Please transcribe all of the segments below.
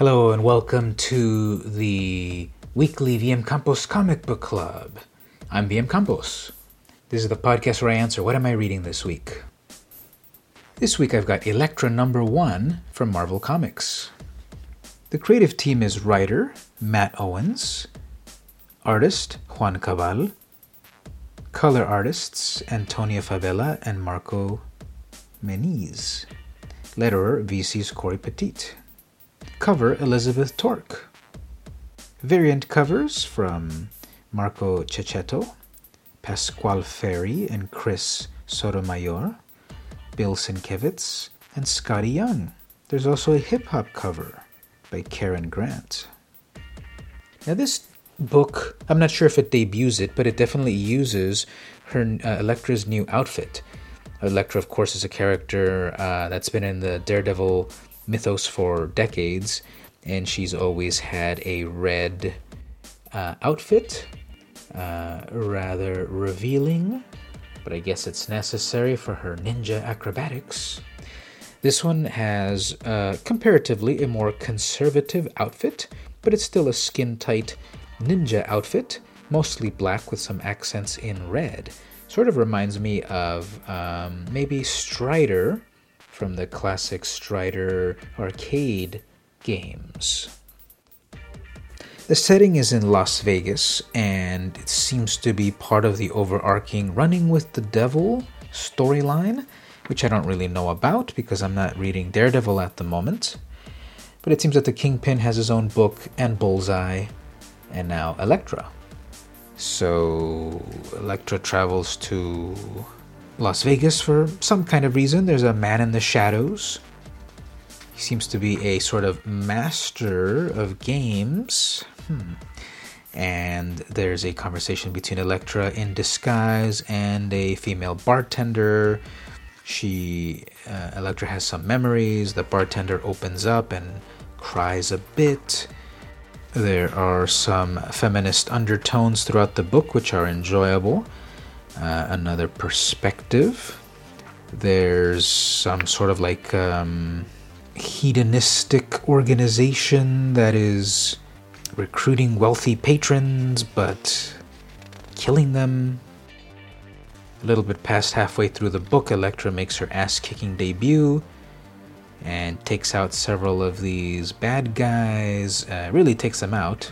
Hello and welcome to the weekly VM Campos Comic Book Club. I'm VM Campos. This is the podcast where I answer what am I reading this week? This week I've got Elektra number one from Marvel Comics. The creative team is writer Matt Owens, artist Juan Cabal, color artists Antonia Fabela and Marco Menyz, letterer VC's Cory Petit, cover Elizabeth Torque, variant covers from Marco Checchetto, Pasqual Ferry and Chris Sotomayor, Bill Sienkiewicz, and Skottie Young. There's also a hip hop cover by Keron Grant. Now, this book, I'm not sure if it debuts it, but it definitely uses her uh, Elektra's new outfit. Elektra, of course, is a character uh, that's been in the Daredevil mythos for decades, and she's always had a red uh, outfit, uh, rather revealing but I guess it's necessary for her ninja acrobatics. This one has uh, comparatively a more conservative outfit, but it's still a skin tight ninja outfit, mostly black with some accents in red. Sort of reminds me of um, maybe Strider from the classic Strider arcade games. The setting is in Las Vegas, and it seems to be part of the overarching Running with the Devil storyline, which I don't really know about because I'm not reading Daredevil at the moment. But it seems that the Kingpin has his own book, and Bullseye, and now Elektra. So Elektra travels to Las Vegas for some kind of reason. There's a man in the shadows he seems to be a sort of master of games. Hmm. And there's a conversation between Elektra in disguise and a female bartender. She, uh, has some memories. The bartender opens up and cries a bit. There are some feminist undertones throughout the book, which are enjoyable. Uh, another perspective. There's some sort of like um, hedonistic organization that is recruiting wealthy patrons but killing them. A little bit past halfway through the book, Elektra makes her ass kicking debut and takes out several of these bad guys, uh, really takes them out,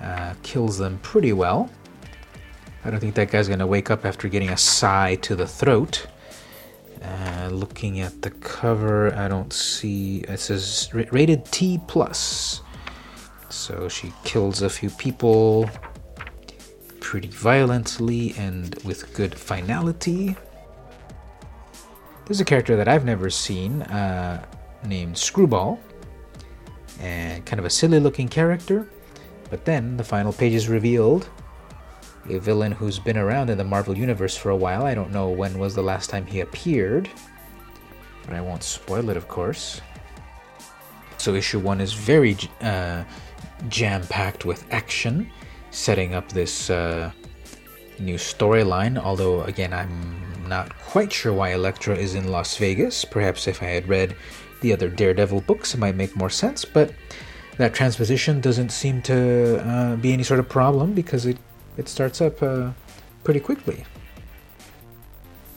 uh, kills them pretty well. I don't think that guy's gonna wake up after getting a sai to the throat. Uh, looking at the cover, I don't see. It says rated T plus. So she kills a few people pretty violently and with good finality. There's a character that I've never seen uh, named Screwball, and kind of a silly looking character. But then the final page is revealed a villain who's been around in the Marvel Universe for a while. I don't know when was the last time he appeared, but I won't spoil it, of course. So, issue one is very uh, jam packed with action, setting up this uh, new storyline. Although, again, I'm not quite sure why Elektra is in Las Vegas. Perhaps if I had read the other Daredevil books, it might make more sense, but that transposition doesn't seem to uh, be any sort of problem because it it starts up uh, pretty quickly.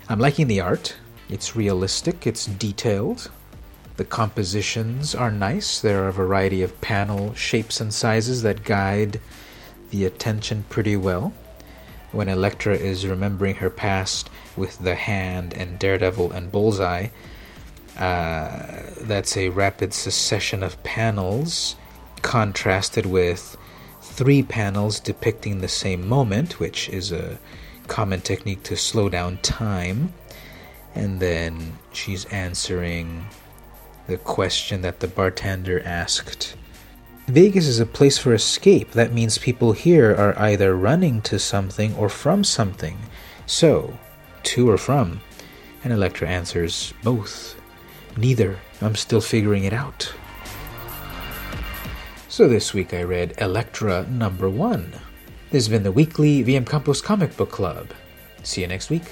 I'm liking the art. It's realistic, it's detailed. The compositions are nice. There are a variety of panel shapes and sizes that guide the attention pretty well. When Elektra is remembering her past with the hand and Daredevil and Bullseye, uh, that's a rapid succession of panels contrasted with three panels depicting the same moment, which is a common technique to slow down time. And then she's answering the question that the bartender asked. Vegas is a place for escape. That means people here are either running to something or from something. So, to or from? And Elektra answers, both. Neither. I'm still figuring it out. So this week I read Elektra number one. This has been the weekly VM Campos Comic Book Club. See you next week.